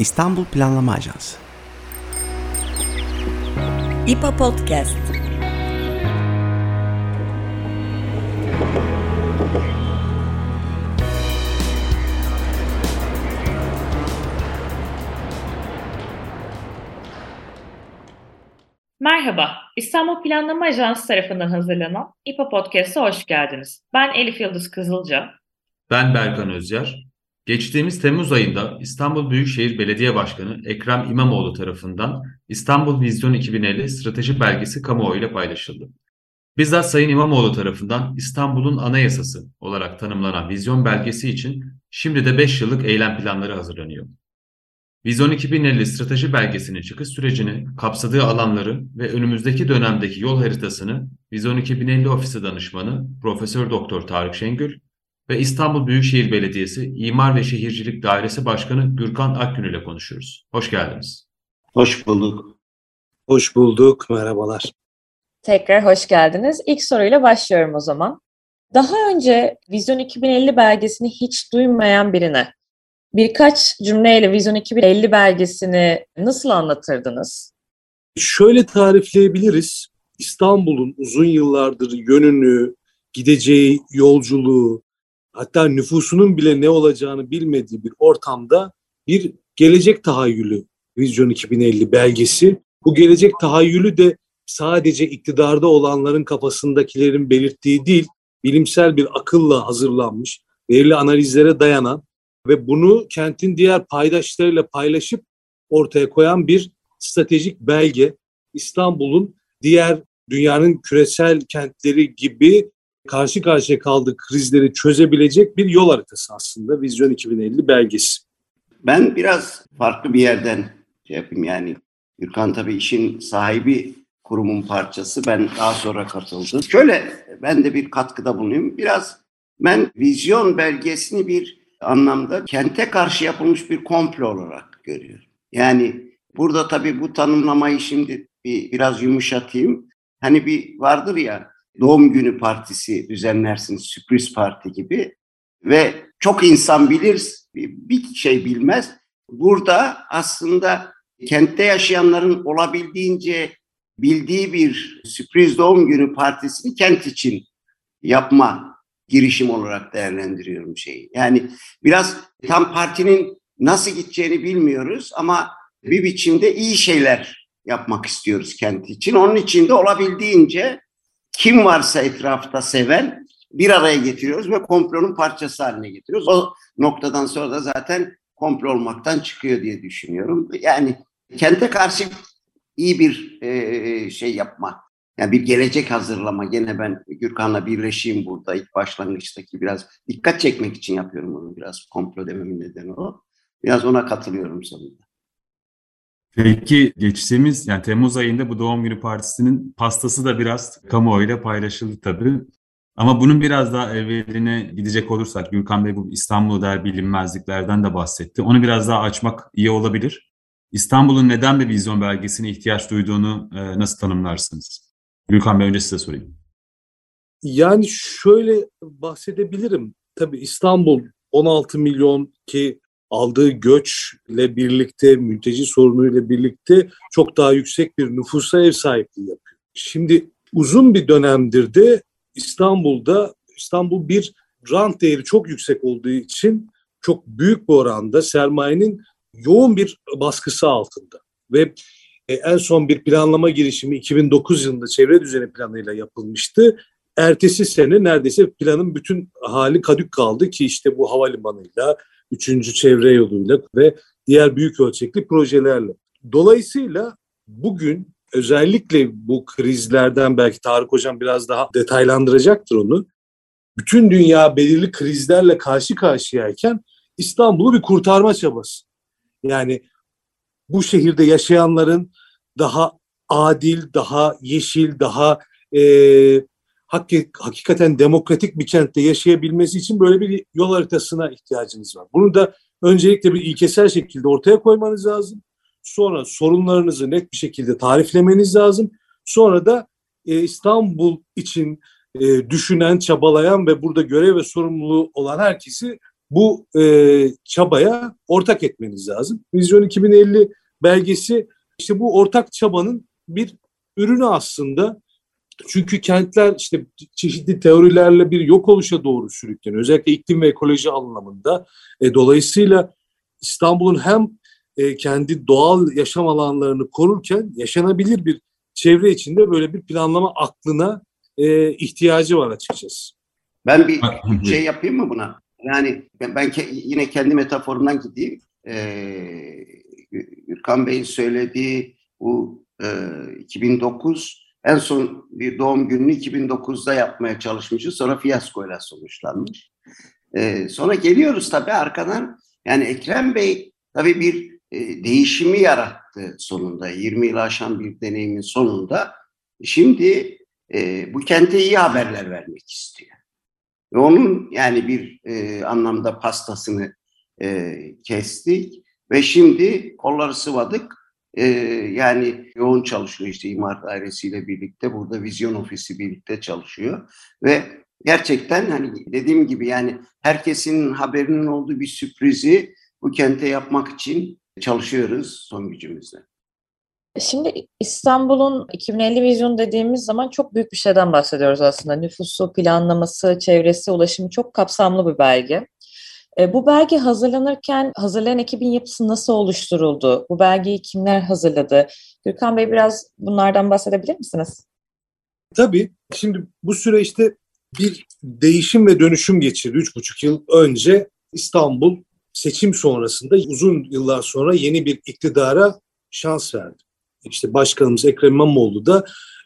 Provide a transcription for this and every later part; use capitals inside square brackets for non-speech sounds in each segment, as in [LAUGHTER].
İstanbul Planlama Ajansı. İPA Podcast. Merhaba, İstanbul Planlama Ajansı tarafından hazırlanan İPA Podcast'a hoş geldiniz. Ben Elif Yıldız Kızılca. Ben Berkan Özyer. Geçtiğimiz Temmuz ayında İstanbul Büyükşehir Belediye Başkanı Ekrem İmamoğlu tarafından İstanbul Vizyon 2050 strateji belgesi kamuoyuyla paylaşıldı. Bizzat Sayın İmamoğlu tarafından İstanbul'un anayasası olarak tanımlanan vizyon belgesi için şimdi de 5 yıllık eylem planları hazırlanıyor. Vizyon 2050 strateji belgesinin çıkış sürecini, kapsadığı alanları ve önümüzdeki dönemdeki yol haritasını Vizyon 2050 Ofisi Danışmanı Profesör Doktor Tarık Şengül ve İstanbul Büyükşehir Belediyesi İmar ve Şehircilik Dairesi Başkanı Gürkan Akgün ile konuşuyoruz. Hoş geldiniz. Hoş bulduk. Hoş bulduk, merhabalar. Tekrar hoş geldiniz. İlk soruyla başlıyorum o zaman. Daha önce Vizyon 2050 belgesini hiç duymayan birine birkaç cümleyle Vizyon 2050 belgesini nasıl anlatırdınız? Şöyle tarifleyebiliriz. İstanbul'un uzun yıllardır yönünü, gideceği yolculuğu, hatta nüfusunun bile ne olacağını bilmediği bir ortamda bir gelecek tahayyülü Vizyon 2050 belgesi. Bu gelecek tahayyülü de sadece iktidarda olanların kafasındakilerin belirttiği değil, bilimsel bir akılla hazırlanmış, belirli analizlere dayanan ve bunu kentin diğer paydaşlarıyla paylaşıp ortaya koyan bir stratejik belge. İstanbul'un diğer dünyanın küresel kentleri gibi karşı karşıya kaldığı krizleri çözebilecek bir yol haritası aslında Vizyon 2050 belgesi. Ben biraz farklı bir yerden şey yapayım yani. Gürkan tabii işin sahibi kurumun parçası. Ben daha sonra katıldım. Şöyle ben de bir katkıda bulunayım. Biraz ben vizyon belgesini bir anlamda kente karşı yapılmış bir komplo olarak görüyorum. Yani burada tabii bu tanımlamayı şimdi bir, biraz yumuşatayım. Hani bir vardır ya doğum günü partisi düzenlersiniz sürpriz parti gibi ve çok insan bilir bir şey bilmez. Burada aslında kentte yaşayanların olabildiğince bildiği bir sürpriz doğum günü partisini kent için yapma girişim olarak değerlendiriyorum şeyi. Yani biraz tam partinin nasıl gideceğini bilmiyoruz ama bir biçimde iyi şeyler yapmak istiyoruz kent için. Onun için de olabildiğince kim varsa etrafta seven bir araya getiriyoruz ve komplonun parçası haline getiriyoruz. O noktadan sonra da zaten komplo olmaktan çıkıyor diye düşünüyorum. Yani kente karşı iyi bir e, şey yapma. Yani bir gelecek hazırlama. Gene ben Gürkan'la birleşeyim burada ilk başlangıçtaki biraz dikkat çekmek için yapıyorum onu biraz. Komplo dememin nedeni o. Biraz ona katılıyorum sonunda. Peki geçtiğimiz yani Temmuz ayında bu doğum günü partisinin pastası da biraz kamuoyuyla paylaşıldı tabii. Ama bunun biraz daha evveline gidecek olursak Gürkan Bey bu İstanbul'u der bilinmezliklerden de bahsetti. Onu biraz daha açmak iyi olabilir. İstanbul'un neden bir vizyon belgesine ihtiyaç duyduğunu e, nasıl tanımlarsınız? Gürkan Bey önce size sorayım. Yani şöyle bahsedebilirim. Tabii İstanbul 16 milyon ki aldığı göçle birlikte, mülteci sorunuyla birlikte çok daha yüksek bir nüfusa ev sahipliği yapıyor. Şimdi uzun bir dönemdir de İstanbul'da İstanbul bir rant değeri çok yüksek olduğu için çok büyük bir oranda sermayenin yoğun bir baskısı altında. Ve e, en son bir planlama girişimi 2009 yılında çevre düzeni planıyla yapılmıştı. Ertesi sene neredeyse planın bütün hali kadük kaldı ki işte bu havalimanıyla, üçüncü çevre yoluyla ve diğer büyük ölçekli projelerle. Dolayısıyla bugün özellikle bu krizlerden belki Tarık Hocam biraz daha detaylandıracaktır onu. Bütün dünya belirli krizlerle karşı karşıyayken İstanbul'u bir kurtarma çabası. Yani bu şehirde yaşayanların daha adil, daha yeşil, daha e, hakikaten demokratik bir kentte yaşayabilmesi için böyle bir yol haritasına ihtiyacınız var. Bunu da öncelikle bir ilkesel şekilde ortaya koymanız lazım. Sonra sorunlarınızı net bir şekilde tariflemeniz lazım. Sonra da e, İstanbul için e, düşünen, çabalayan ve burada görev ve sorumluluğu olan herkesi bu e, çabaya ortak etmeniz lazım. Vizyon 2050 belgesi işte bu ortak çabanın bir ürünü aslında. Çünkü kentler işte çeşitli teorilerle bir yok oluşa doğru sürükleniyor. Özellikle iklim ve ekoloji anlamında. E, dolayısıyla İstanbul'un hem e, kendi doğal yaşam alanlarını korurken yaşanabilir bir çevre içinde böyle bir planlama aklına e, ihtiyacı var açıkçası. Ben bir şey yapayım mı buna? Yani ben, ben ke, yine kendi metaforumdan gideyim. Ee, Gürkan Bey'in söylediği bu e, 2009 en son bir doğum gününü 2009'da yapmaya çalışmışız. Sonra fiyaskoyla sonuçlanmış. Ee, sonra geliyoruz tabii arkadan. Yani Ekrem Bey tabii bir e, değişimi yarattı sonunda. 20 yıl aşan bir deneyimin sonunda. Şimdi e, bu kente iyi haberler vermek istiyor. Ve onun yani bir e, anlamda pastasını e, kestik ve şimdi kolları sıvadık. E, yani yoğun çalışıyor işte imar dairesiyle birlikte burada vizyon ofisi birlikte çalışıyor ve gerçekten hani dediğim gibi yani herkesin haberinin olduğu bir sürprizi bu kente yapmak için çalışıyoruz son gücümüzle. Şimdi İstanbul'un 2050 vizyonu dediğimiz zaman çok büyük bir şeyden bahsediyoruz aslında. Nüfusu, planlaması, çevresi, ulaşımı çok kapsamlı bir belge. E, bu belge hazırlanırken hazırlayan ekibin yapısı nasıl oluşturuldu? Bu belgeyi kimler hazırladı? Gürkan Bey biraz bunlardan bahsedebilir misiniz? Tabii. Şimdi bu süreçte bir değişim ve dönüşüm geçirdi. Üç buçuk yıl önce İstanbul seçim sonrasında uzun yıllar sonra yeni bir iktidara şans verdi. İşte başkanımız Ekrem İmamoğlu da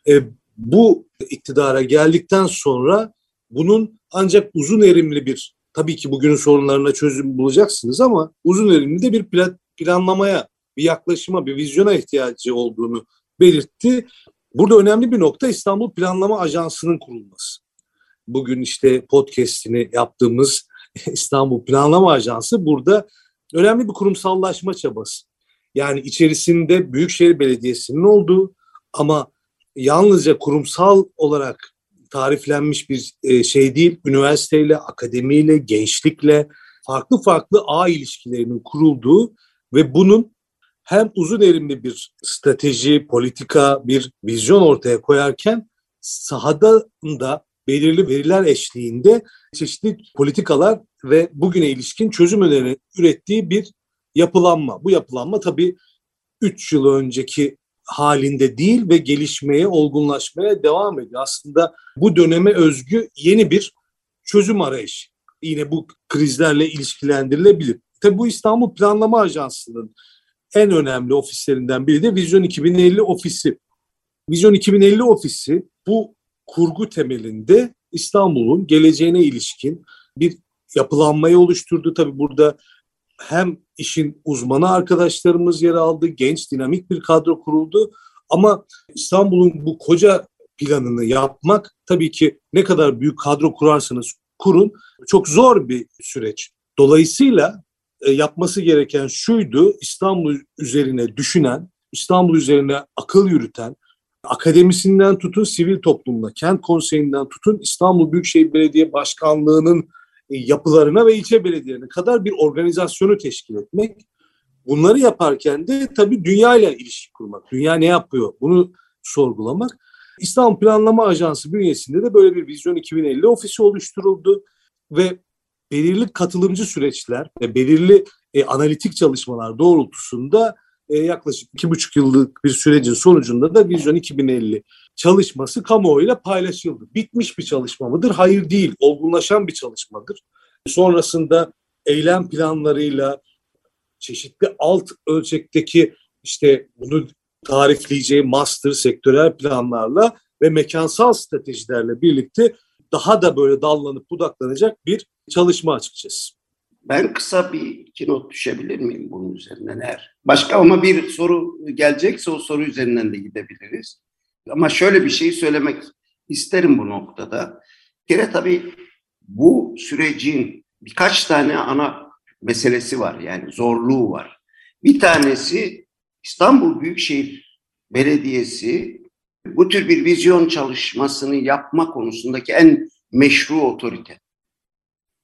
e, bu iktidara geldikten sonra bunun ancak uzun erimli bir tabii ki bugünün sorunlarına çözüm bulacaksınız ama uzun erimli de bir plan, planlamaya, bir yaklaşıma, bir vizyona ihtiyacı olduğunu belirtti. Burada önemli bir nokta İstanbul Planlama Ajansı'nın kurulması. Bugün işte podcast'ini yaptığımız [LAUGHS] İstanbul Planlama Ajansı burada önemli bir kurumsallaşma çabası. Yani içerisinde Büyükşehir Belediyesi'nin olduğu ama yalnızca kurumsal olarak tariflenmiş bir e, şey değil. Üniversiteyle, akademiyle, gençlikle farklı farklı ağ ilişkilerinin kurulduğu ve bunun hem uzun erimli bir strateji, politika, bir vizyon ortaya koyarken sahada da belirli veriler eşliğinde çeşitli politikalar ve bugüne ilişkin çözüm öneri ürettiği bir yapılanma. Bu yapılanma tabii 3 yıl önceki halinde değil ve gelişmeye, olgunlaşmaya devam ediyor. Aslında bu döneme özgü yeni bir çözüm arayışı. Yine bu krizlerle ilişkilendirilebilir. Tabii bu İstanbul Planlama Ajansı'nın en önemli ofislerinden biri de Vizyon 2050 ofisi. Vizyon 2050 ofisi bu kurgu temelinde İstanbul'un geleceğine ilişkin bir yapılanmayı oluşturdu. Tabii burada hem işin uzmanı arkadaşlarımız yer aldı, genç dinamik bir kadro kuruldu. Ama İstanbul'un bu koca planını yapmak tabii ki ne kadar büyük kadro kurarsanız kurun çok zor bir süreç. Dolayısıyla e, yapması gereken şuydu İstanbul üzerine düşünen, İstanbul üzerine akıl yürüten, akademisinden tutun sivil toplumuna, kent konseyinden tutun İstanbul Büyükşehir Belediye Başkanlığı'nın yapılarına ve ilçe belediyelerine kadar bir organizasyonu teşkil etmek. Bunları yaparken de tabii dünya ile ilişki kurmak. Dünya ne yapıyor? Bunu sorgulamak. İstanbul Planlama Ajansı bünyesinde de böyle bir Vizyon 2050 ofisi oluşturuldu ve belirli katılımcı süreçler ve belirli e, analitik çalışmalar doğrultusunda e, yaklaşık iki buçuk yıllık bir sürecin sonucunda da Vizyon 2050 çalışması kamuoyuyla paylaşıldı. Bitmiş bir çalışma mıdır? Hayır değil. Olgunlaşan bir çalışmadır. Sonrasında eylem planlarıyla çeşitli alt ölçekteki işte bunu tarifleyeceği master sektörel planlarla ve mekansal stratejilerle birlikte daha da böyle dallanıp budaklanacak bir çalışma açıkçası. Ben kısa bir iki not düşebilir miyim bunun üzerinden eğer? Başka ama bir soru gelecekse o soru üzerinden de gidebiliriz. Ama şöyle bir şey söylemek isterim bu noktada. Bir kere tabii bu sürecin birkaç tane ana meselesi var yani zorluğu var. Bir tanesi İstanbul Büyükşehir Belediyesi bu tür bir vizyon çalışmasını yapma konusundaki en meşru otorite.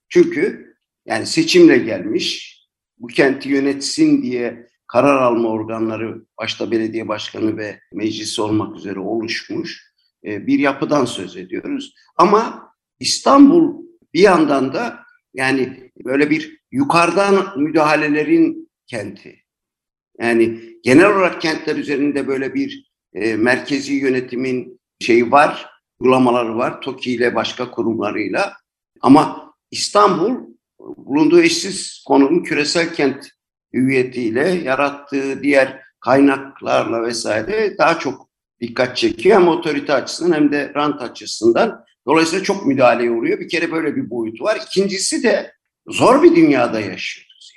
Çünkü Yani seçimle gelmiş, bu kenti yönetsin diye karar alma organları başta belediye başkanı ve meclis olmak üzere oluşmuş e, bir yapıdan söz ediyoruz. Ama İstanbul bir yandan da yani böyle bir yukarıdan müdahalelerin kenti. Yani genel olarak kentler üzerinde böyle bir e, merkezi yönetimin şeyi var, uygulamaları var TOKİ ile başka kurumlarıyla. Ama İstanbul bulunduğu eşsiz konunun küresel kent hüviyetiyle yarattığı diğer kaynaklarla vesaire daha çok dikkat çekiyor hem otorite açısından hem de rant açısından. Dolayısıyla çok müdahaleye uğruyor. Bir kere böyle bir boyutu var. İkincisi de zor bir dünyada yaşıyoruz.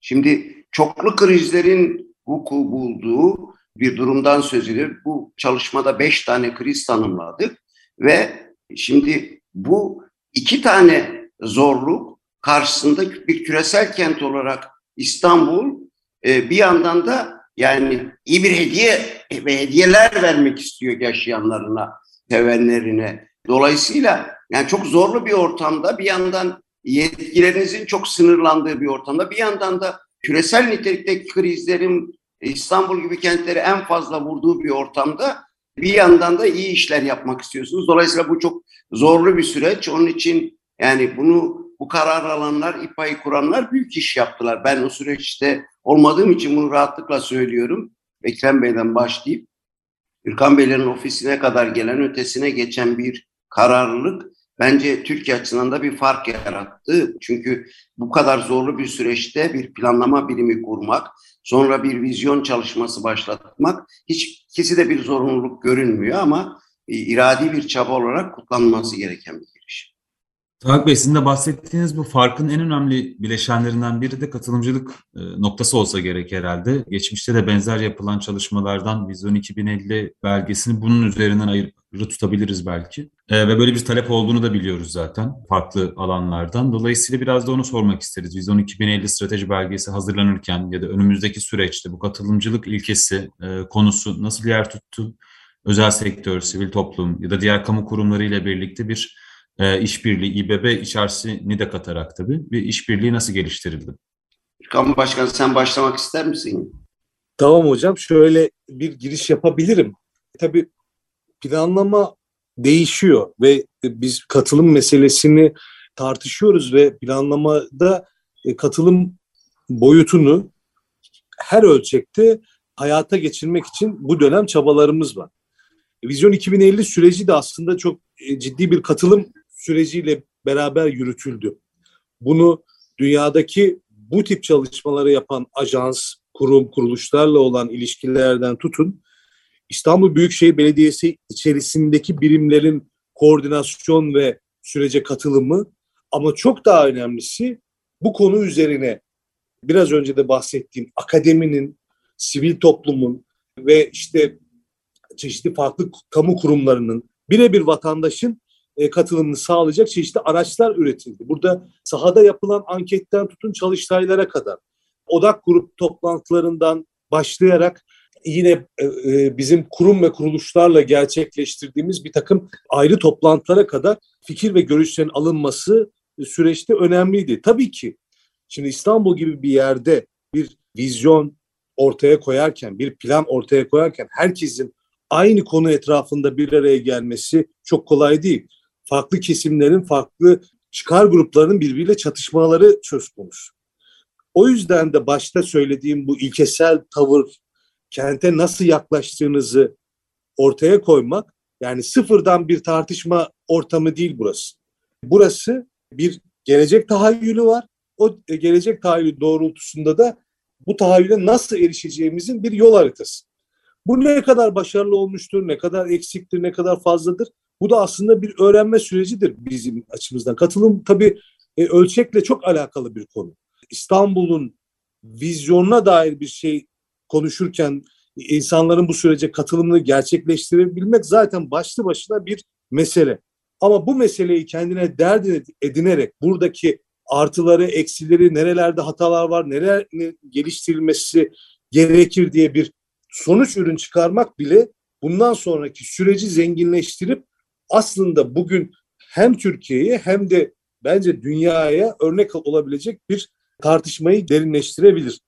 Şimdi çoklu krizlerin vuku bulduğu bir durumdan söz edilir. Bu çalışmada beş tane kriz tanımladık ve şimdi bu iki tane zorluk karşısında bir küresel kent olarak İstanbul e, bir yandan da yani iyi bir hediye ve hediyeler vermek istiyor yaşayanlarına, sevenlerine. Dolayısıyla yani çok zorlu bir ortamda bir yandan yetkilerinizin çok sınırlandığı bir ortamda bir yandan da küresel nitelikteki krizlerin İstanbul gibi kentleri en fazla vurduğu bir ortamda bir yandan da iyi işler yapmak istiyorsunuz. Dolayısıyla bu çok zorlu bir süreç. Onun için yani bunu bu karar alanlar, İPA'yı kuranlar büyük iş yaptılar. Ben o süreçte olmadığım için bunu rahatlıkla söylüyorum. Ekrem Bey'den başlayıp Ürkan Beylerin ofisine kadar gelen ötesine geçen bir kararlılık bence Türkiye açısından da bir fark yarattı. Çünkü bu kadar zorlu bir süreçte bir planlama birimi kurmak, sonra bir vizyon çalışması başlatmak hiç ikisi de bir zorunluluk görünmüyor ama iradi bir çaba olarak kutlanması gereken bir. Tarık Bey sizin de bahsettiğiniz bu farkın en önemli bileşenlerinden biri de katılımcılık e, noktası olsa gerek herhalde. Geçmişte de benzer yapılan çalışmalardan Vizyon 2050 belgesini bunun üzerinden ayrı tutabiliriz belki. E, ve böyle bir talep olduğunu da biliyoruz zaten farklı alanlardan. Dolayısıyla biraz da onu sormak isteriz. Vizyon 2050 strateji belgesi hazırlanırken ya da önümüzdeki süreçte bu katılımcılık ilkesi e, konusu nasıl yer tuttu? Özel sektör, sivil toplum ya da diğer kamu kurumları ile birlikte bir e, işbirliği, İBB içerisini de katarak tabii bir işbirliği nasıl geliştirildi? Kamu Başkanı sen başlamak ister misin? Tamam hocam şöyle bir giriş yapabilirim. Tabii planlama değişiyor ve biz katılım meselesini tartışıyoruz ve planlamada e, katılım boyutunu her ölçekte hayata geçirmek için bu dönem çabalarımız var. Vizyon 2050 süreci de aslında çok e, ciddi bir katılım süreciyle beraber yürütüldü. Bunu dünyadaki bu tip çalışmaları yapan ajans, kurum, kuruluşlarla olan ilişkilerden tutun, İstanbul Büyükşehir Belediyesi içerisindeki birimlerin koordinasyon ve sürece katılımı ama çok daha önemlisi bu konu üzerine biraz önce de bahsettiğim akademinin, sivil toplumun ve işte çeşitli farklı kamu kurumlarının birebir vatandaşın e, katılımını sağlayacak çeşitli araçlar üretildi. Burada sahada yapılan anketten tutun çalıştaylara kadar odak grup toplantılarından başlayarak yine e, e, bizim kurum ve kuruluşlarla gerçekleştirdiğimiz bir takım ayrı toplantılara kadar fikir ve görüşlerin alınması süreçte önemliydi. Tabii ki şimdi İstanbul gibi bir yerde bir vizyon ortaya koyarken, bir plan ortaya koyarken herkesin aynı konu etrafında bir araya gelmesi çok kolay değil farklı kesimlerin, farklı çıkar gruplarının birbiriyle çatışmaları söz konusu. O yüzden de başta söylediğim bu ilkesel tavır, kente nasıl yaklaştığınızı ortaya koymak, yani sıfırdan bir tartışma ortamı değil burası. Burası bir gelecek tahayyülü var. O gelecek tahayyülü doğrultusunda da bu tahayyüle nasıl erişeceğimizin bir yol haritası. Bu ne kadar başarılı olmuştur, ne kadar eksiktir, ne kadar fazladır bu da aslında bir öğrenme sürecidir bizim açımızdan. Katılım tabii e, ölçekle çok alakalı bir konu. İstanbul'un vizyonuna dair bir şey konuşurken insanların bu sürece katılımını gerçekleştirebilmek zaten başlı başına bir mesele. Ama bu meseleyi kendine dert edinerek buradaki artıları, eksileri, nerelerde hatalar var, neler geliştirilmesi gerekir diye bir sonuç ürün çıkarmak bile bundan sonraki süreci zenginleştirip aslında bugün hem Türkiye'yi hem de bence dünyaya örnek olabilecek bir tartışmayı derinleştirebilir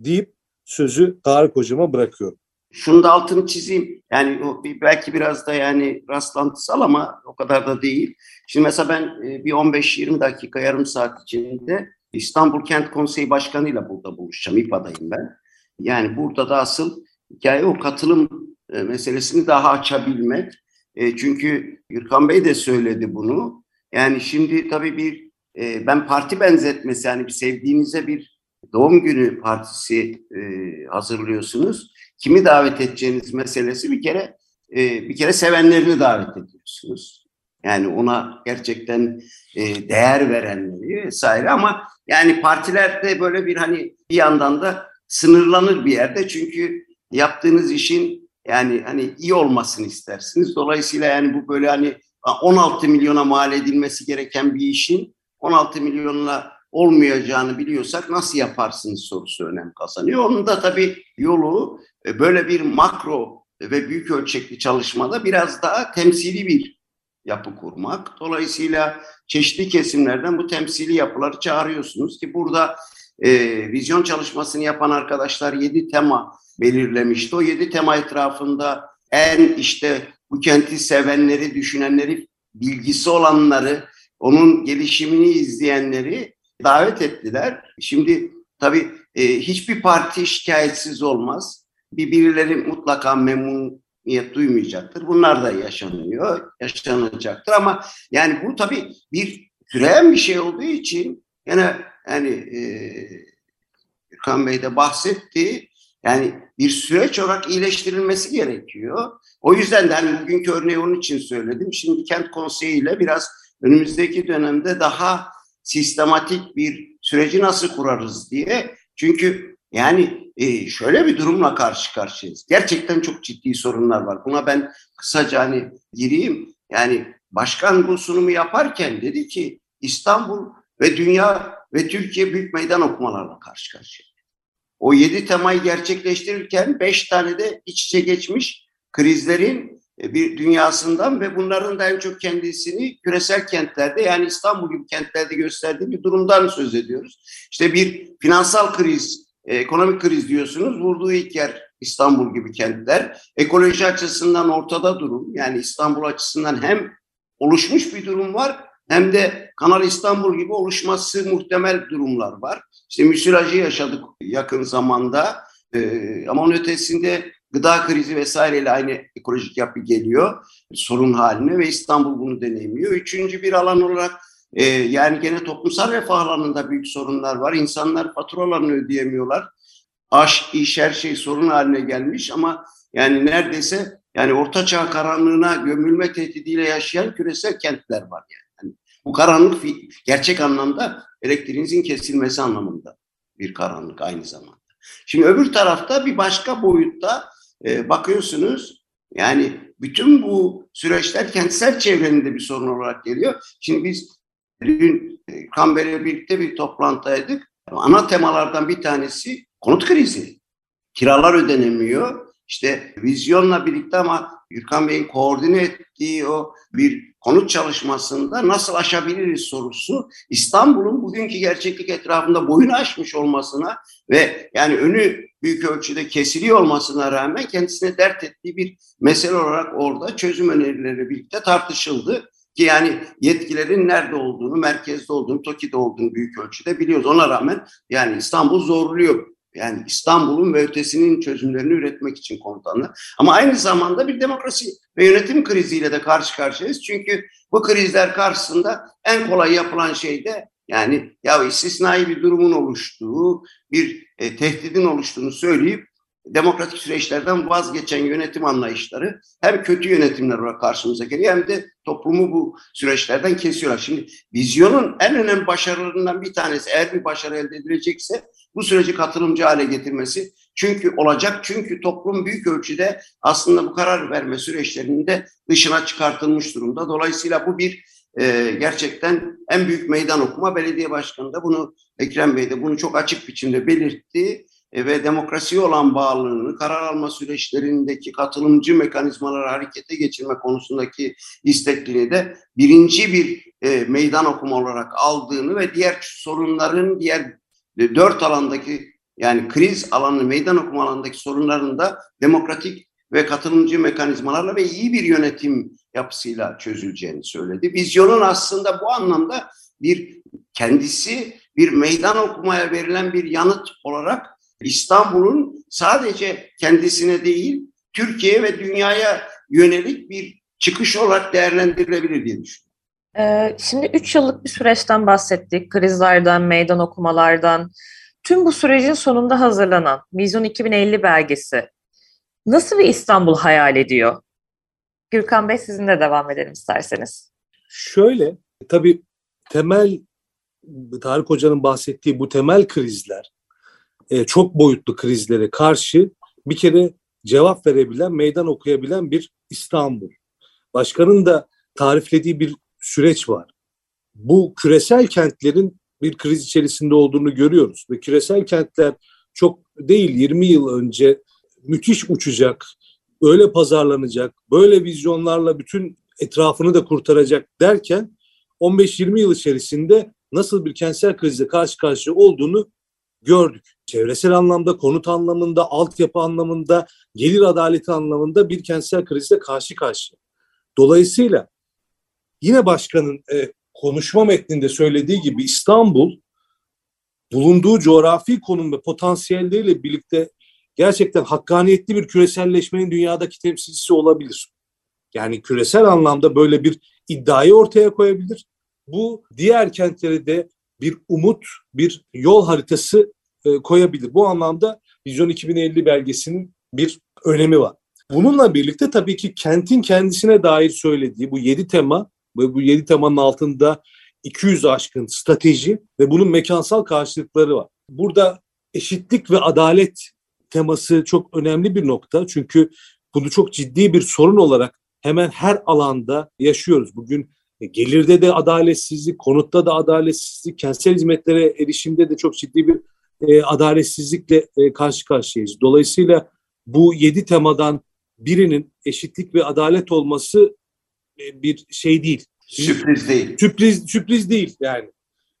deyip sözü Tarık Hocam'a bırakıyorum. Şunu da altını çizeyim. Yani belki biraz da yani rastlantısal ama o kadar da değil. Şimdi mesela ben e, bir 15-20 dakika, yarım saat içinde İstanbul Kent Konseyi Başkanı'yla burada buluşacağım. İPA'dayım ben. Yani burada da asıl hikaye o katılım e, meselesini daha açabilmek. E, çünkü Gürkan Bey de söyledi bunu. Yani şimdi tabii bir ben parti benzetmesi yani bir sevdiğinize bir doğum günü partisi hazırlıyorsunuz kimi davet edeceğiniz meselesi bir kere e, bir kere sevenlerini davet ediyorsunuz. Yani ona gerçekten e, değer verenleri vesaire ama yani partilerde böyle bir hani bir yandan da sınırlanır bir yerde çünkü yaptığınız işin yani hani iyi olmasını istersiniz. Dolayısıyla yani bu böyle hani 16 milyona mal edilmesi gereken bir işin 16 milyonla olmayacağını biliyorsak nasıl yaparsınız sorusu önem kazanıyor. Onun da tabii yolu e, böyle bir makro ve büyük ölçekli çalışmada biraz daha temsili bir yapı kurmak. Dolayısıyla çeşitli kesimlerden bu temsili yapıları çağırıyorsunuz ki burada e, vizyon çalışmasını yapan arkadaşlar yedi tema belirlemişti. O yedi tema etrafında en işte bu kenti sevenleri, düşünenleri, bilgisi olanları, onun gelişimini izleyenleri davet ettiler. Şimdi tabii e, hiçbir parti şikayetsiz olmaz. Bir birileri mutlaka memnuniyet duymayacaktır. Bunlar da yaşanıyor, yaşanacaktır ama yani bu tabii bir süreyen bir şey olduğu için yine yani e, Gürkan Bey de bahsetti. Yani bir süreç olarak iyileştirilmesi gerekiyor. O yüzden de hani bugünkü örneği onun için söyledim. Şimdi kent konseyi ile biraz önümüzdeki dönemde daha sistematik bir süreci nasıl kurarız diye. Çünkü yani e, şöyle bir durumla karşı karşıyayız. Gerçekten çok ciddi sorunlar var. Buna ben kısaca hani gireyim. Yani başkan bu sunumu yaparken dedi ki İstanbul ve dünya ve Türkiye büyük meydan okumalarla karşı karşıya. O yedi temayı gerçekleştirirken beş tane de iç içe geçmiş krizlerin e, bir dünyasından ve bunların da en çok kendisini küresel kentlerde yani İstanbul gibi kentlerde gösterdiği bir durumdan söz ediyoruz. İşte bir finansal kriz, e, ekonomik kriz diyorsunuz. Vurduğu ilk yer İstanbul gibi kentler. Ekoloji açısından ortada durum. Yani İstanbul açısından hem oluşmuş bir durum var hem de Kanal İstanbul gibi oluşması muhtemel durumlar var. İşte müsilajı yaşadık yakın zamanda. Ee, ama onun ötesinde gıda krizi vesaireyle aynı ekolojik yapı geliyor sorun haline ve İstanbul bunu deneyimliyor. Üçüncü bir alan olarak e, yani gene toplumsal refah alanında büyük sorunlar var. İnsanlar faturalarını ödeyemiyorlar. Aş, iş her şey sorun haline gelmiş ama yani neredeyse yani ortaçağ karanlığına gömülme tehdidiyle yaşayan küresel kentler var yani. Bu karanlık gerçek anlamda elektriğinizin kesilmesi anlamında bir karanlık aynı zamanda. Şimdi öbür tarafta bir başka boyutta e, bakıyorsunuz yani bütün bu süreçler kentsel çevrenin bir sorun olarak geliyor. Şimdi biz dün e, Kamber'le birlikte bir toplantıdaydık. Ana temalardan bir tanesi konut krizi. Kiralar ödenemiyor. İşte vizyonla birlikte ama Gürkan Bey'in koordine ettiği o bir konut çalışmasında nasıl aşabiliriz sorusu İstanbul'un bugünkü gerçeklik etrafında boyunu aşmış olmasına ve yani önü büyük ölçüde kesiliyor olmasına rağmen kendisine dert ettiği bir mesele olarak orada çözüm önerileri birlikte tartışıldı. Ki yani yetkilerin nerede olduğunu, merkezde olduğunu, TOKİ'de olduğunu büyük ölçüde biliyoruz. Ona rağmen yani İstanbul zorluyor yani İstanbul'un ve ötesinin çözümlerini üretmek için komutanlar. Ama aynı zamanda bir demokrasi ve yönetim kriziyle de karşı karşıyayız. Çünkü bu krizler karşısında en kolay yapılan şey de yani ya istisnai bir durumun oluştuğu, bir e, tehdidin oluştuğunu söyleyip demokratik süreçlerden vazgeçen yönetim anlayışları hem kötü yönetimler olarak karşımıza geliyor hem de toplumu bu süreçlerden kesiyorlar. Şimdi vizyonun en önemli başarılarından bir tanesi eğer bir başarı elde edilecekse bu süreci katılımcı hale getirmesi. Çünkü olacak çünkü toplum büyük ölçüde aslında bu karar verme süreçlerinde dışına çıkartılmış durumda. Dolayısıyla bu bir e, gerçekten en büyük meydan okuma. Belediye başkanı da bunu Ekrem Bey de bunu çok açık biçimde belirtti e, ve demokrasiye olan bağlılığını, karar alma süreçlerindeki katılımcı mekanizmaları harekete geçirme konusundaki istekliliği de birinci bir e, meydan okuma olarak aldığını ve diğer sorunların diğer dört alandaki yani kriz alanı, meydan okuma alanındaki sorunların da demokratik ve katılımcı mekanizmalarla ve iyi bir yönetim yapısıyla çözüleceğini söyledi. Vizyonun aslında bu anlamda bir kendisi bir meydan okumaya verilen bir yanıt olarak İstanbul'un sadece kendisine değil Türkiye ve dünyaya yönelik bir çıkış olarak değerlendirilebilir diye düşünüyorum. Ee, şimdi 3 yıllık bir süreçten bahsettik. Krizlerden, meydan okumalardan. Tüm bu sürecin sonunda hazırlanan Vizyon 2050 belgesi nasıl bir İstanbul hayal ediyor? Gürkan Bey sizinle devam edelim isterseniz. Şöyle, tabii temel Tarık Hoca'nın bahsettiği bu temel krizler, e, çok boyutlu krizlere karşı bir kere cevap verebilen, meydan okuyabilen bir İstanbul. Başkanın da tariflediği bir süreç var. Bu küresel kentlerin bir kriz içerisinde olduğunu görüyoruz ve küresel kentler çok değil 20 yıl önce müthiş uçacak, böyle pazarlanacak, böyle vizyonlarla bütün etrafını da kurtaracak derken 15-20 yıl içerisinde nasıl bir kentsel krizle karşı karşıya olduğunu gördük. Çevresel anlamda, konut anlamında, altyapı anlamında, gelir adaleti anlamında bir kentsel krizle karşı karşıya. Dolayısıyla yine başkanın e, konuşma metninde söylediği gibi İstanbul bulunduğu coğrafi konum ve potansiyelleriyle birlikte gerçekten hakkaniyetli bir küreselleşmenin dünyadaki temsilcisi olabilir. Yani küresel anlamda böyle bir iddiayı ortaya koyabilir. Bu diğer kentlere de bir umut, bir yol haritası e, koyabilir. Bu anlamda Vizyon 2050 belgesinin bir önemi var. Bununla birlikte tabii ki kentin kendisine dair söylediği bu yedi tema ve bu yedi temanın altında 200 aşkın strateji ve bunun mekansal karşılıkları var. Burada eşitlik ve adalet teması çok önemli bir nokta. Çünkü bunu çok ciddi bir sorun olarak hemen her alanda yaşıyoruz. Bugün gelirde de adaletsizlik, konutta da adaletsizlik, kentsel hizmetlere erişimde de çok ciddi bir e, adaletsizlikle e, karşı karşıyayız. Dolayısıyla bu yedi temadan birinin eşitlik ve adalet olması e, bir şey değil. Sürpriz değil. Sürpriz, sürpriz değil yani.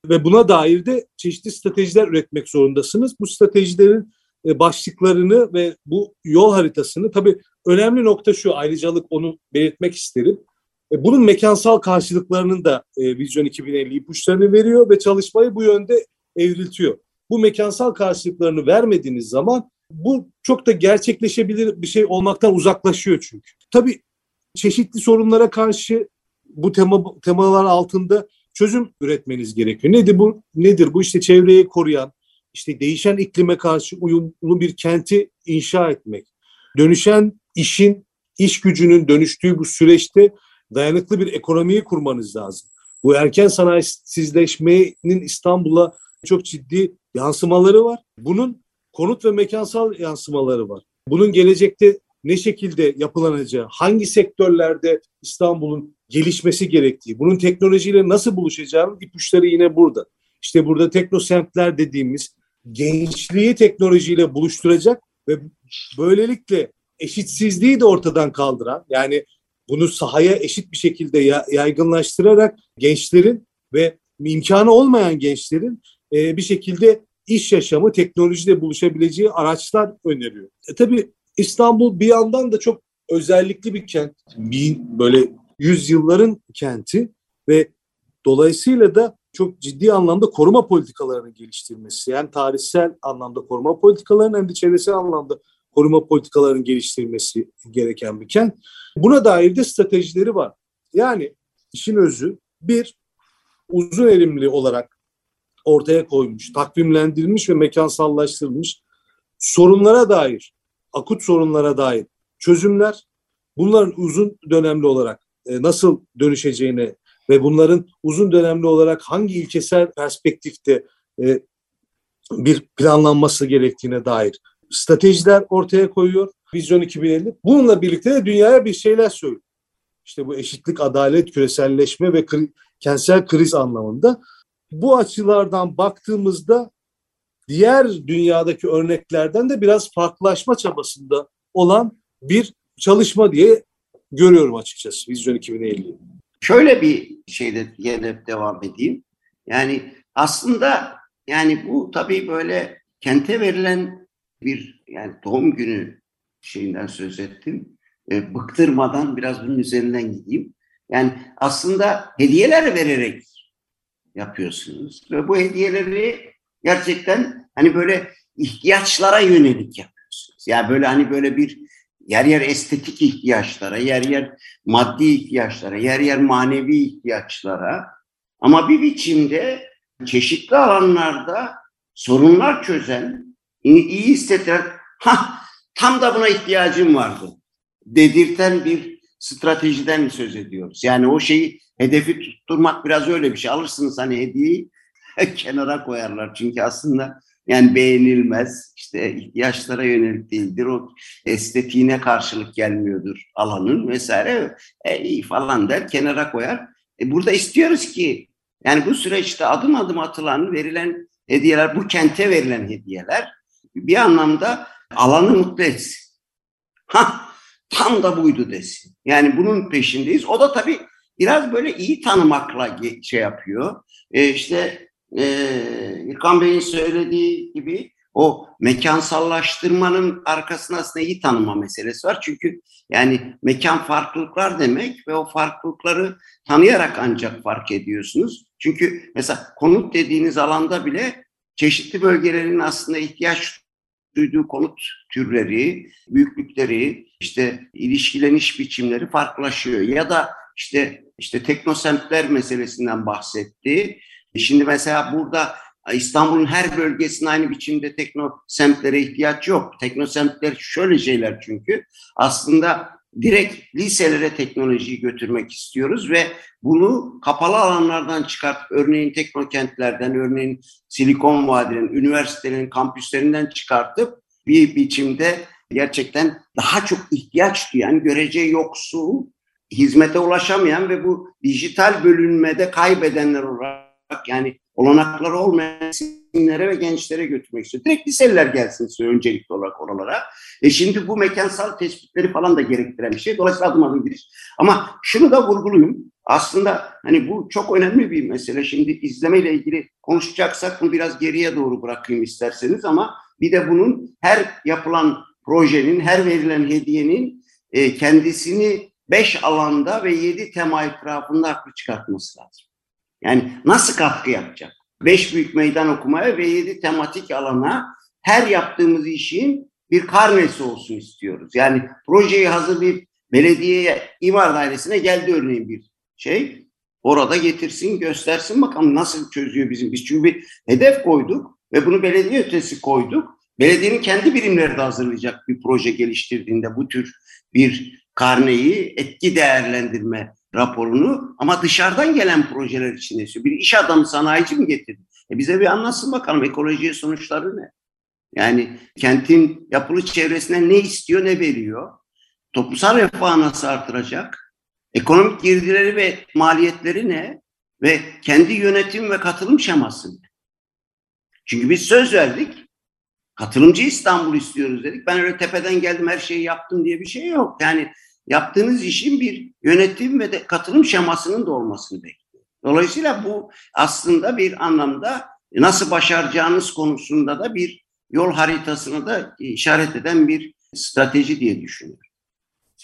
Ve buna dair de çeşitli stratejiler üretmek zorundasınız. Bu stratejilerin e, başlıklarını ve bu yol haritasını tabii önemli nokta şu ayrıcalık onu belirtmek isterim. E, bunun mekansal karşılıklarının da e, Vizyon 2050 ipuçlarını veriyor ve çalışmayı bu yönde evriltiyor. Bu mekansal karşılıklarını vermediğiniz zaman bu çok da gerçekleşebilir bir şey olmaktan uzaklaşıyor çünkü. Tabii çeşitli sorunlara karşı bu tema temalar altında çözüm üretmeniz gerekiyor. Nedir bu? Nedir bu? İşte çevreyi koruyan, işte değişen iklime karşı uyumlu bir kenti inşa etmek. Dönüşen işin, iş gücünün dönüştüğü bu süreçte dayanıklı bir ekonomiyi kurmanız lazım. Bu erken sanayisizleşmenin İstanbul'a çok ciddi yansımaları var. Bunun konut ve mekansal yansımaları var. Bunun gelecekte ne şekilde yapılanacağı, hangi sektörlerde İstanbul'un gelişmesi gerektiği, bunun teknolojiyle nasıl buluşacağının ipuçları yine burada. İşte burada teknosentler dediğimiz gençliği teknolojiyle buluşturacak ve böylelikle eşitsizliği de ortadan kaldıran yani bunu sahaya eşit bir şekilde yaygınlaştırarak gençlerin ve imkanı olmayan gençlerin e, bir şekilde iş yaşamı teknolojiyle buluşabileceği araçlar öneriyor. E, tabii İstanbul bir yandan da çok özellikli bir kent. Bir, böyle yüzyılların kenti ve dolayısıyla da çok ciddi anlamda koruma politikalarını geliştirmesi. Yani tarihsel anlamda koruma politikalarının hem de çevresel anlamda koruma politikalarının geliştirilmesi gereken bir kent. Buna dair de stratejileri var. Yani işin özü bir uzun erimli olarak ortaya koymuş, takvimlendirilmiş ve mekansallaştırılmış sorunlara dair, akut sorunlara dair çözümler, bunların uzun dönemli olarak e, nasıl dönüşeceğine ve bunların uzun dönemli olarak hangi ilkesel perspektifte e, bir planlanması gerektiğine dair stratejiler ortaya koyuyor. Vizyon 2050. Bununla birlikte de dünyaya bir şeyler söylüyor. İşte bu eşitlik, adalet, küreselleşme ve kri, kentsel kriz anlamında. Bu açılardan baktığımızda diğer dünyadaki örneklerden de biraz farklılaşma çabasında olan bir çalışma diye görüyorum açıkçası Vizyon 2050'yi. Şöyle bir şeyde yine devam edeyim. Yani aslında yani bu tabii böyle kente verilen bir yani doğum günü şeyinden söz ettim. E, bıktırmadan biraz bunun üzerinden gideyim. Yani aslında hediyeler vererek yapıyorsunuz ve bu hediyeleri gerçekten hani böyle ihtiyaçlara yönelik yapıyorsunuz. Yani böyle hani böyle bir yer yer estetik ihtiyaçlara, yer yer maddi ihtiyaçlara, yer yer manevi ihtiyaçlara ama bir biçimde çeşitli alanlarda sorunlar çözen, iyi hissettiren, ha tam da buna ihtiyacım vardı dedirten bir stratejiden söz ediyoruz. Yani o şeyi hedefi tutturmak biraz öyle bir şey. Alırsınız hani hediyeyi [LAUGHS] kenara koyarlar. Çünkü aslında yani beğenilmez, işte ihtiyaçlara yönelik değildir. O estetiğine karşılık gelmiyordur alanın vesaire. E, falan der, kenara koyar. E, burada istiyoruz ki yani bu süreçte adım adım atılan, verilen hediyeler, bu kente verilen hediyeler bir anlamda alanı mutlu etsin. [LAUGHS] Ha, tam da buydu desin. Yani bunun peşindeyiz. O da tabii biraz böyle iyi tanımakla şey yapıyor. E işte e, İlkan Bey'in söylediği gibi o mekansallaştırmanın arkasında aslında iyi tanıma meselesi var. Çünkü yani mekan farklılıklar demek ve o farklılıkları tanıyarak ancak fark ediyorsunuz. Çünkü mesela konut dediğiniz alanda bile çeşitli bölgelerin aslında ihtiyaç duyduğu konut türleri, büyüklükleri, işte ilişkileniş biçimleri farklılaşıyor. Ya da işte işte teknosentler meselesinden bahsetti. Şimdi mesela burada İstanbul'un her bölgesinde aynı biçimde teknosemtlere ihtiyaç yok. Teknosemtler şöyle şeyler çünkü aslında direkt liselere teknolojiyi götürmek istiyoruz ve bunu kapalı alanlardan çıkartıp örneğin teknokentlerden, örneğin Silikon Vadisi'nin, üniversitelerin kampüslerinden çıkartıp bir biçimde gerçekten daha çok ihtiyaç duyan, görece yoksul, hizmete ulaşamayan ve bu dijital bölünmede kaybedenler olarak yani olanakları olmayan isimlere ve gençlere götürmek istiyor. Direkt liseliler gelsin istiyor öncelikli olarak oralara. E şimdi bu mekansal tespitleri falan da gerektiren bir şey. Dolayısıyla adım adım giriş. Ama şunu da vurgulayayım. Aslında hani bu çok önemli bir mesele. Şimdi izlemeyle ilgili konuşacaksak bunu biraz geriye doğru bırakayım isterseniz ama bir de bunun her yapılan projenin, her verilen hediyenin e, kendisini beş alanda ve yedi tema etrafında haklı çıkartması lazım. Yani nasıl katkı yapacak? Beş büyük meydan okumaya ve yedi tematik alana her yaptığımız işin bir karnesi olsun istiyoruz. Yani projeyi hazırlayıp belediyeye, imar dairesine geldi örneğin bir şey. Orada getirsin, göstersin bakalım nasıl çözüyor bizim. Biz çünkü bir hedef koyduk ve bunu belediye ötesi koyduk. Belediyenin kendi birimleri de hazırlayacak bir proje geliştirdiğinde bu tür bir karneyi etki değerlendirme raporunu ama dışarıdan gelen projeler için istiyor. Bir iş adamı sanayici mi getirdi? E bize bir anlatsın bakalım ekolojiye sonuçları ne? Yani kentin yapılı çevresine ne istiyor ne veriyor? Toplumsal refahı nasıl artıracak? Ekonomik girdileri ve maliyetleri ne? Ve kendi yönetim ve katılım şeması ne? Çünkü biz söz verdik. Katılımcı İstanbul istiyoruz dedik. Ben öyle tepeden geldim her şeyi yaptım diye bir şey yok. Yani yaptığınız işin bir yönetim ve de katılım şemasının da olmasını bekliyor. Dolayısıyla bu aslında bir anlamda nasıl başaracağınız konusunda da bir yol haritasını da işaret eden bir strateji diye düşünüyorum.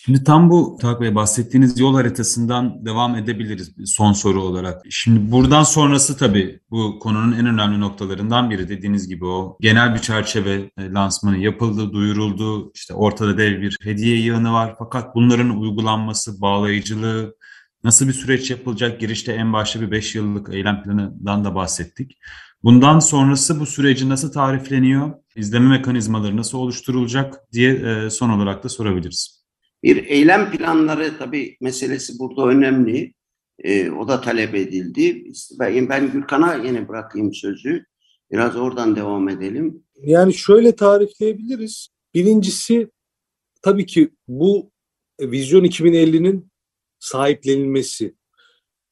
Şimdi tam bu Tarık Bey bahsettiğiniz yol haritasından devam edebiliriz son soru olarak. Şimdi buradan sonrası tabii bu konunun en önemli noktalarından biri dediğiniz gibi o genel bir çerçeve e, lansmanı yapıldı, duyuruldu. İşte ortada dev bir hediye yığını var fakat bunların uygulanması, bağlayıcılığı, nasıl bir süreç yapılacak? Girişte en başta bir 5 yıllık eylem planından da bahsettik. Bundan sonrası bu süreci nasıl tarifleniyor? İzleme mekanizmaları nasıl oluşturulacak diye e, son olarak da sorabiliriz. Bir eylem planları tabii meselesi burada önemli. E, o da talep edildi. Ben, ben Gürkan'a yine bırakayım sözü. Biraz oradan devam edelim. Yani şöyle tarifleyebiliriz. Birincisi tabii ki bu Vizyon 2050'nin sahiplenilmesi,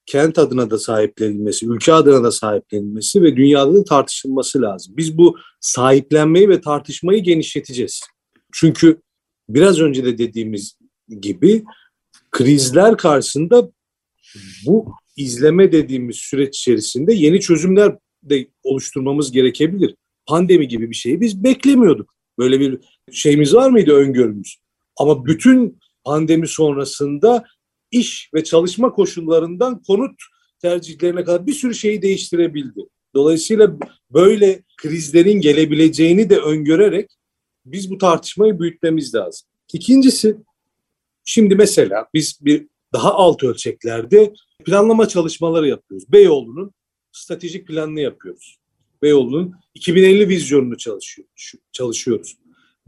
kent adına da sahiplenilmesi, ülke adına da sahiplenilmesi ve dünyada da tartışılması lazım. Biz bu sahiplenmeyi ve tartışmayı genişleteceğiz. Çünkü biraz önce de dediğimiz gibi krizler karşısında bu izleme dediğimiz süreç içerisinde yeni çözümler de oluşturmamız gerekebilir. Pandemi gibi bir şeyi biz beklemiyorduk. Böyle bir şeyimiz var mıydı öngörümüz? Ama bütün pandemi sonrasında iş ve çalışma koşullarından konut tercihlerine kadar bir sürü şeyi değiştirebildi. Dolayısıyla böyle krizlerin gelebileceğini de öngörerek biz bu tartışmayı büyütmemiz lazım. İkincisi, şimdi mesela biz bir daha alt ölçeklerde planlama çalışmaları yapıyoruz. Beyoğlu'nun stratejik planını yapıyoruz. Beyoğlu'nun 2050 vizyonunu çalışıyoruz.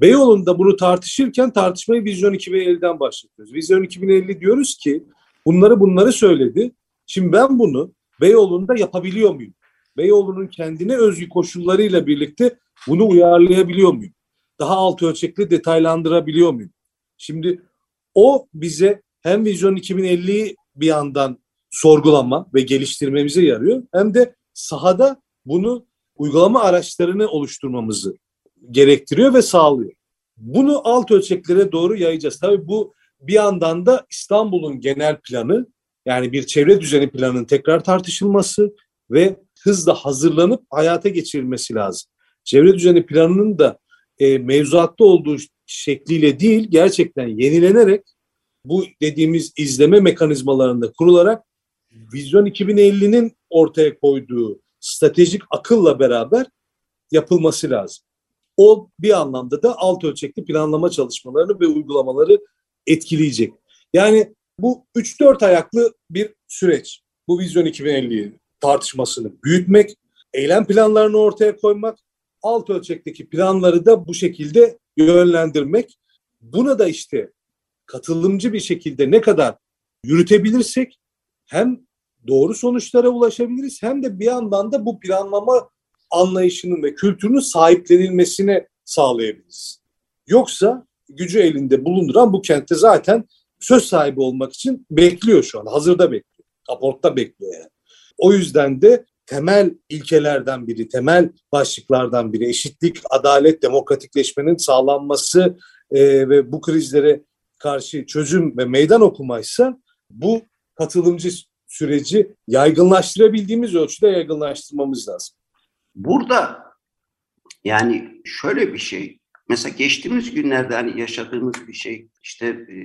Beyoğlu'nda bunu tartışırken tartışmayı Vizyon 2050'den başlatıyoruz. Vizyon 2050 diyoruz ki bunları bunları söyledi. Şimdi ben bunu Beyoğlu'nda yapabiliyor muyum? Beyoğlu'nun kendine özgü koşullarıyla birlikte bunu uyarlayabiliyor muyum? Daha alt ölçekli detaylandırabiliyor muyum? Şimdi o bize hem Vizyon 2050'yi bir yandan sorgulama ve geliştirmemize yarıyor hem de sahada bunu uygulama araçlarını oluşturmamızı gerektiriyor ve sağlıyor. Bunu alt ölçeklere doğru yayacağız. Tabii bu bir yandan da İstanbul'un genel planı yani bir çevre düzeni planının tekrar tartışılması ve hızla hazırlanıp hayata geçirilmesi lazım. Çevre düzeni planının da e, mevzuatta olduğu şekliyle değil gerçekten yenilenerek bu dediğimiz izleme mekanizmalarında kurularak Vizyon 2050'nin ortaya koyduğu stratejik akılla beraber yapılması lazım. O bir anlamda da alt ölçekli planlama çalışmalarını ve uygulamaları etkileyecek. Yani bu 3-4 ayaklı bir süreç. Bu Vizyon 2050 tartışmasını büyütmek, eylem planlarını ortaya koymak, alt ölçekteki planları da bu şekilde yönlendirmek. Buna da işte katılımcı bir şekilde ne kadar yürütebilirsek hem doğru sonuçlara ulaşabiliriz hem de bir yandan da bu planlama anlayışının ve kültürünün sahiplenilmesine sağlayabiliriz. Yoksa gücü elinde bulunduran bu kentte zaten söz sahibi olmak için bekliyor şu an. Hazırda bekliyor. Aportta bekliyor yani. O yüzden de temel ilkelerden biri, temel başlıklardan biri eşitlik, adalet, demokratikleşmenin sağlanması e, ve bu krizlere karşı çözüm ve meydan okumaysa bu katılımcı süreci yaygınlaştırabildiğimiz ölçüde yaygınlaştırmamız lazım. Burada yani şöyle bir şey, mesela geçtiğimiz günlerde hani yaşadığımız bir şey, işte e,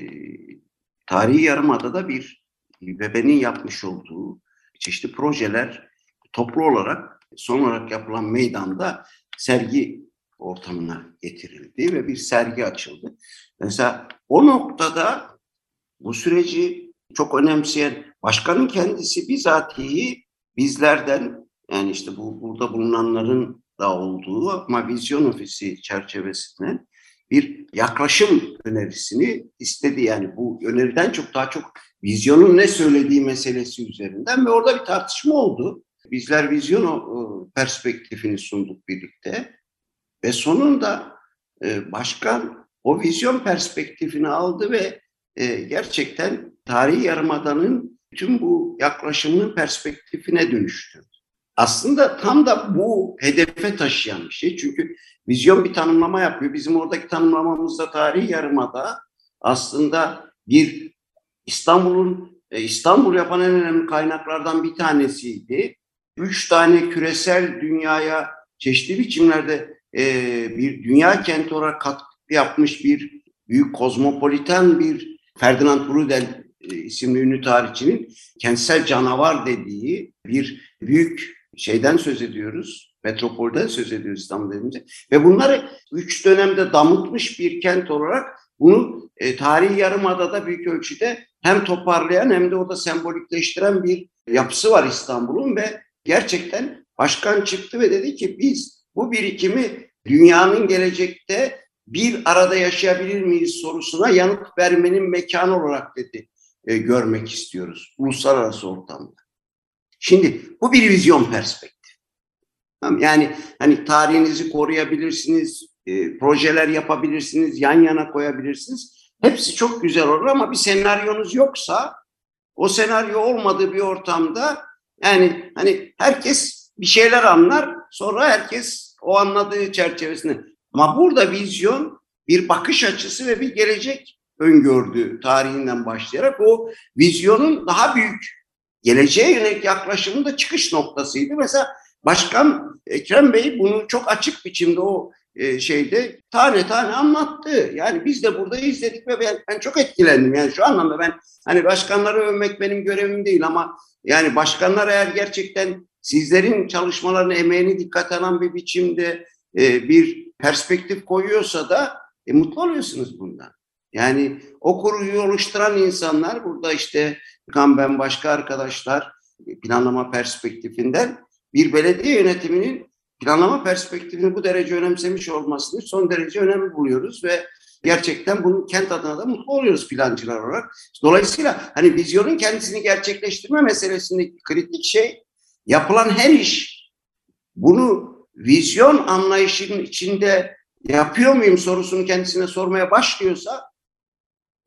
tarihi yarımadada bir İBB'nin yapmış olduğu çeşitli projeler toplu olarak son olarak yapılan meydanda sergi ortamına getirildi ve bir sergi açıldı. Mesela o noktada bu süreci çok önemseyen başkanın kendisi bizatihi bizlerden yani işte bu burada bulunanların da olduğu ama vizyon ofisi çerçevesinden bir yaklaşım önerisini istedi. Yani bu öneriden çok daha çok vizyonun ne söylediği meselesi üzerinden ve orada bir tartışma oldu. Bizler vizyon perspektifini sunduk birlikte ve sonunda e, başkan o vizyon perspektifini aldı ve e, gerçekten tarihi yarımadanın tüm bu yaklaşımının perspektifine dönüştürdü. Aslında tam da bu hedefe taşıyan bir şey. Çünkü vizyon bir tanımlama yapıyor. Bizim oradaki tanımlamamızda tarihi yarımada aslında bir İstanbul'un e, İstanbul yapan en önemli kaynaklardan bir tanesiydi. Üç tane küresel dünyaya çeşitli biçimlerde e, bir dünya kenti olarak katkı yapmış bir büyük kozmopoliten bir Ferdinand Brudel e, isimli ünlü tarihçinin kentsel canavar dediği bir büyük şeyden söz ediyoruz. Metropolden söz ediyoruz İstanbul dediğimizde. Ve bunları üç dönemde damıtmış bir kent olarak bunu e, tarihi yarımadada büyük ölçüde hem toparlayan hem de orada sembolikleştiren bir yapısı var İstanbul'un ve gerçekten başkan çıktı ve dedi ki biz bu birikimi dünyanın gelecekte bir arada yaşayabilir miyiz sorusuna yanıt vermenin mekanı olarak dedi e, görmek istiyoruz uluslararası ortamda. Şimdi bu bir vizyon perspektif. Yani hani tarihinizi koruyabilirsiniz, e, projeler yapabilirsiniz, yan yana koyabilirsiniz. Hepsi çok güzel olur ama bir senaryonuz yoksa o senaryo olmadığı bir ortamda yani hani herkes bir şeyler anlar sonra herkes o anladığı çerçevesinde. Ama burada vizyon bir bakış açısı ve bir gelecek öngördü tarihinden başlayarak o vizyonun daha büyük geleceğe yönelik yaklaşımın da çıkış noktasıydı. Mesela Başkan Ekrem Bey bunu çok açık biçimde o e, şeyde tane tane anlattı. Yani biz de burada izledik ve ben, ben çok etkilendim. Yani şu anlamda ben hani başkanları övmek benim görevim değil ama yani başkanlar eğer gerçekten sizlerin çalışmalarını, emeğini dikkat alan bir biçimde e, bir perspektif koyuyorsa da e, mutlu oluyorsunuz bundan. Yani o kuruyu oluşturan insanlar burada işte kan ben başka arkadaşlar planlama perspektifinden bir belediye yönetiminin planlama perspektifini bu derece önemsemiş olmasını son derece önemli buluyoruz ve gerçekten bunu kent adına da mutlu oluyoruz plancılar olarak. Dolayısıyla hani vizyonun kendisini gerçekleştirme meselesindeki kritik şey yapılan her iş bunu vizyon anlayışının içinde yapıyor muyum sorusunu kendisine sormaya başlıyorsa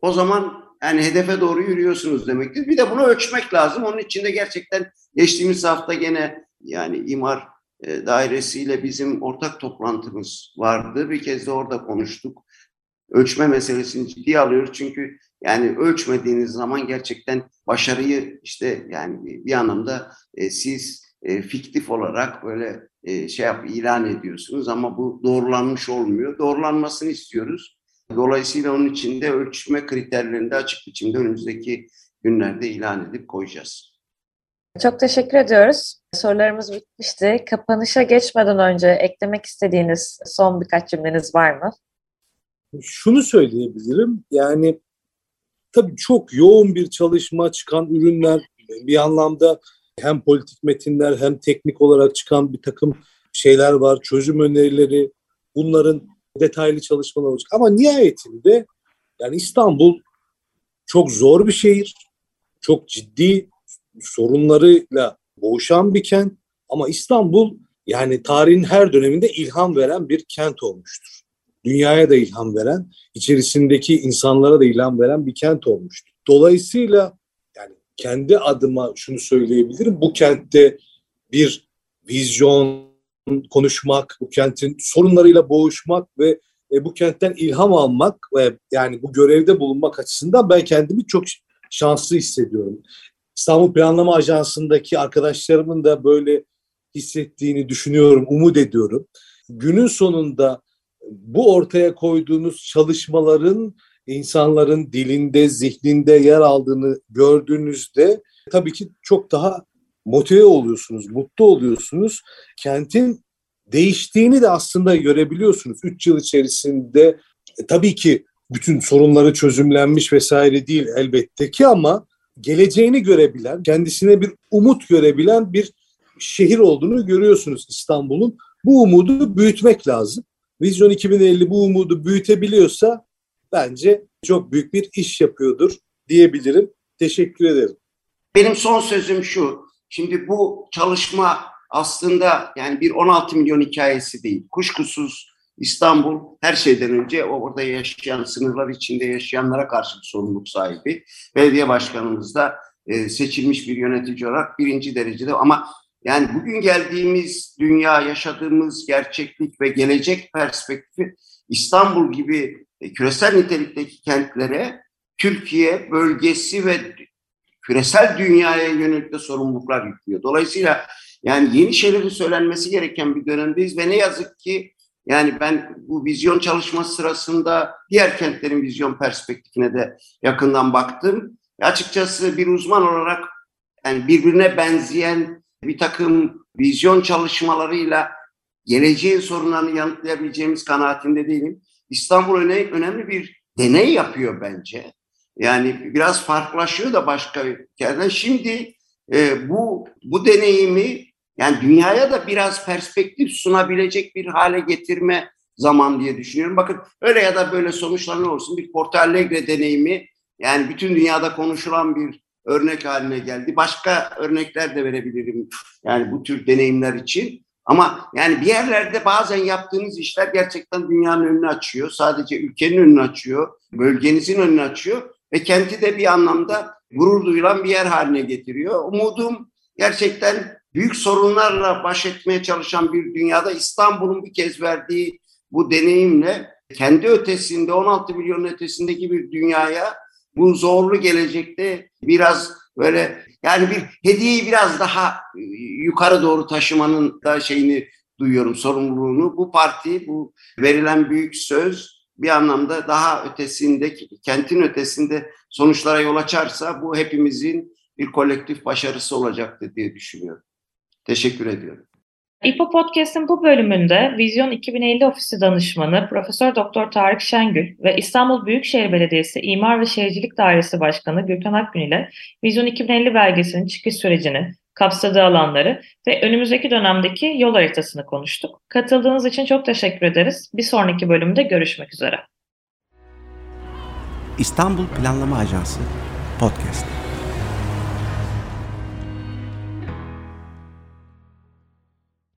o zaman yani hedefe doğru yürüyorsunuz demektir. Bir de bunu ölçmek lazım. Onun için de gerçekten geçtiğimiz hafta gene yani imar e, dairesiyle bizim ortak toplantımız vardı. Bir kez de orada konuştuk. Ölçme meselesini ciddiye alıyoruz çünkü yani ölçmediğiniz zaman gerçekten başarıyı işte yani bir anlamda e, siz e, fiktif olarak böyle e, şey yap ilan ediyorsunuz ama bu doğrulanmış olmuyor. Doğrulanmasını istiyoruz. Dolayısıyla onun için de ölçme kriterlerini de açık biçimde önümüzdeki günlerde ilan edip koyacağız. Çok teşekkür ediyoruz. Sorularımız bitmişti. Kapanışa geçmeden önce eklemek istediğiniz son birkaç cümleniz var mı? Şunu söyleyebilirim. Yani tabii çok yoğun bir çalışma çıkan ürünler bir anlamda hem politik metinler hem teknik olarak çıkan bir takım şeyler var. Çözüm önerileri bunların detaylı çalışmalar olacak. Ama nihayetinde yani İstanbul çok zor bir şehir. Çok ciddi sorunlarıyla boğuşan bir kent ama İstanbul yani tarihin her döneminde ilham veren bir kent olmuştur. Dünyaya da ilham veren, içerisindeki insanlara da ilham veren bir kent olmuştur. Dolayısıyla yani kendi adıma şunu söyleyebilirim. Bu kentte bir vizyon konuşmak, bu kentin sorunlarıyla boğuşmak ve e, bu kentten ilham almak ve yani bu görevde bulunmak açısından ben kendimi çok şanslı hissediyorum. İstanbul Planlama Ajansı'ndaki arkadaşlarımın da böyle hissettiğini düşünüyorum, umut ediyorum. Günün sonunda bu ortaya koyduğunuz çalışmaların insanların dilinde, zihninde yer aldığını gördüğünüzde tabii ki çok daha motive oluyorsunuz, mutlu oluyorsunuz. Kentin değiştiğini de aslında görebiliyorsunuz. Üç yıl içerisinde e, tabii ki bütün sorunları çözümlenmiş vesaire değil elbette ki ama geleceğini görebilen, kendisine bir umut görebilen bir şehir olduğunu görüyorsunuz İstanbul'un. Bu umudu büyütmek lazım. Vizyon 2050 bu umudu büyütebiliyorsa bence çok büyük bir iş yapıyordur diyebilirim. Teşekkür ederim. Benim son sözüm şu. Şimdi bu çalışma aslında yani bir 16 milyon hikayesi değil. Kuşkusuz İstanbul her şeyden önce orada yaşayan, sınırlar içinde yaşayanlara karşı bir sorumluluk sahibi. Belediye başkanımız da e, seçilmiş bir yönetici olarak birinci derecede ama yani bugün geldiğimiz dünya, yaşadığımız gerçeklik ve gelecek perspektifi İstanbul gibi e, küresel nitelikteki kentlere Türkiye bölgesi ve küresel dünyaya yönelik de sorumluluklar yüklüyor. Dolayısıyla yani yeni şeylerin söylenmesi gereken bir dönemdeyiz ve ne yazık ki yani ben bu vizyon çalışması sırasında diğer kentlerin vizyon perspektifine de yakından baktım. E açıkçası bir uzman olarak yani birbirine benzeyen bir takım vizyon çalışmalarıyla geleceğin sorunlarını yanıtlayabileceğimiz kanaatinde değilim. İstanbul önemli bir deney yapıyor bence. Yani biraz farklılaşıyor da başka yerden. Şimdi e, bu bu deneyimi yani dünyaya da biraz perspektif sunabilecek bir hale getirme zaman diye düşünüyorum. Bakın öyle ya da böyle sonuçlar ne olsun bir Porto Alegre deneyimi yani bütün dünyada konuşulan bir örnek haline geldi. Başka örnekler de verebilirim yani bu tür deneyimler için. Ama yani bir yerlerde bazen yaptığınız işler gerçekten dünyanın önünü açıyor. Sadece ülkenin önünü açıyor, bölgenizin önünü açıyor ve kenti de bir anlamda gurur duyulan bir yer haline getiriyor. Umudum gerçekten büyük sorunlarla baş etmeye çalışan bir dünyada İstanbul'un bir kez verdiği bu deneyimle kendi ötesinde 16 milyon ötesindeki bir dünyaya bu zorlu gelecekte biraz böyle Yani bir hediyeyi biraz daha e, yukarı doğru taşımanın da şeyini duyuyorum, sorumluluğunu. Bu parti, bu verilen büyük söz bir anlamda daha ötesinde, kentin ötesinde sonuçlara yol açarsa bu hepimizin bir kolektif başarısı olacaktır diye düşünüyorum. Teşekkür ediyorum. İPO Podcast'ın bu bölümünde Vizyon 2050 Ofisi Danışmanı Profesör Doktor Tarık Şengül ve İstanbul Büyükşehir Belediyesi İmar ve Şehircilik Dairesi Başkanı Gürkan Akgün ile Vizyon 2050 belgesinin çıkış sürecini, kapsadığı alanları ve önümüzdeki dönemdeki yol haritasını konuştuk. Katıldığınız için çok teşekkür ederiz. Bir sonraki bölümde görüşmek üzere. İstanbul Planlama Ajansı Podcast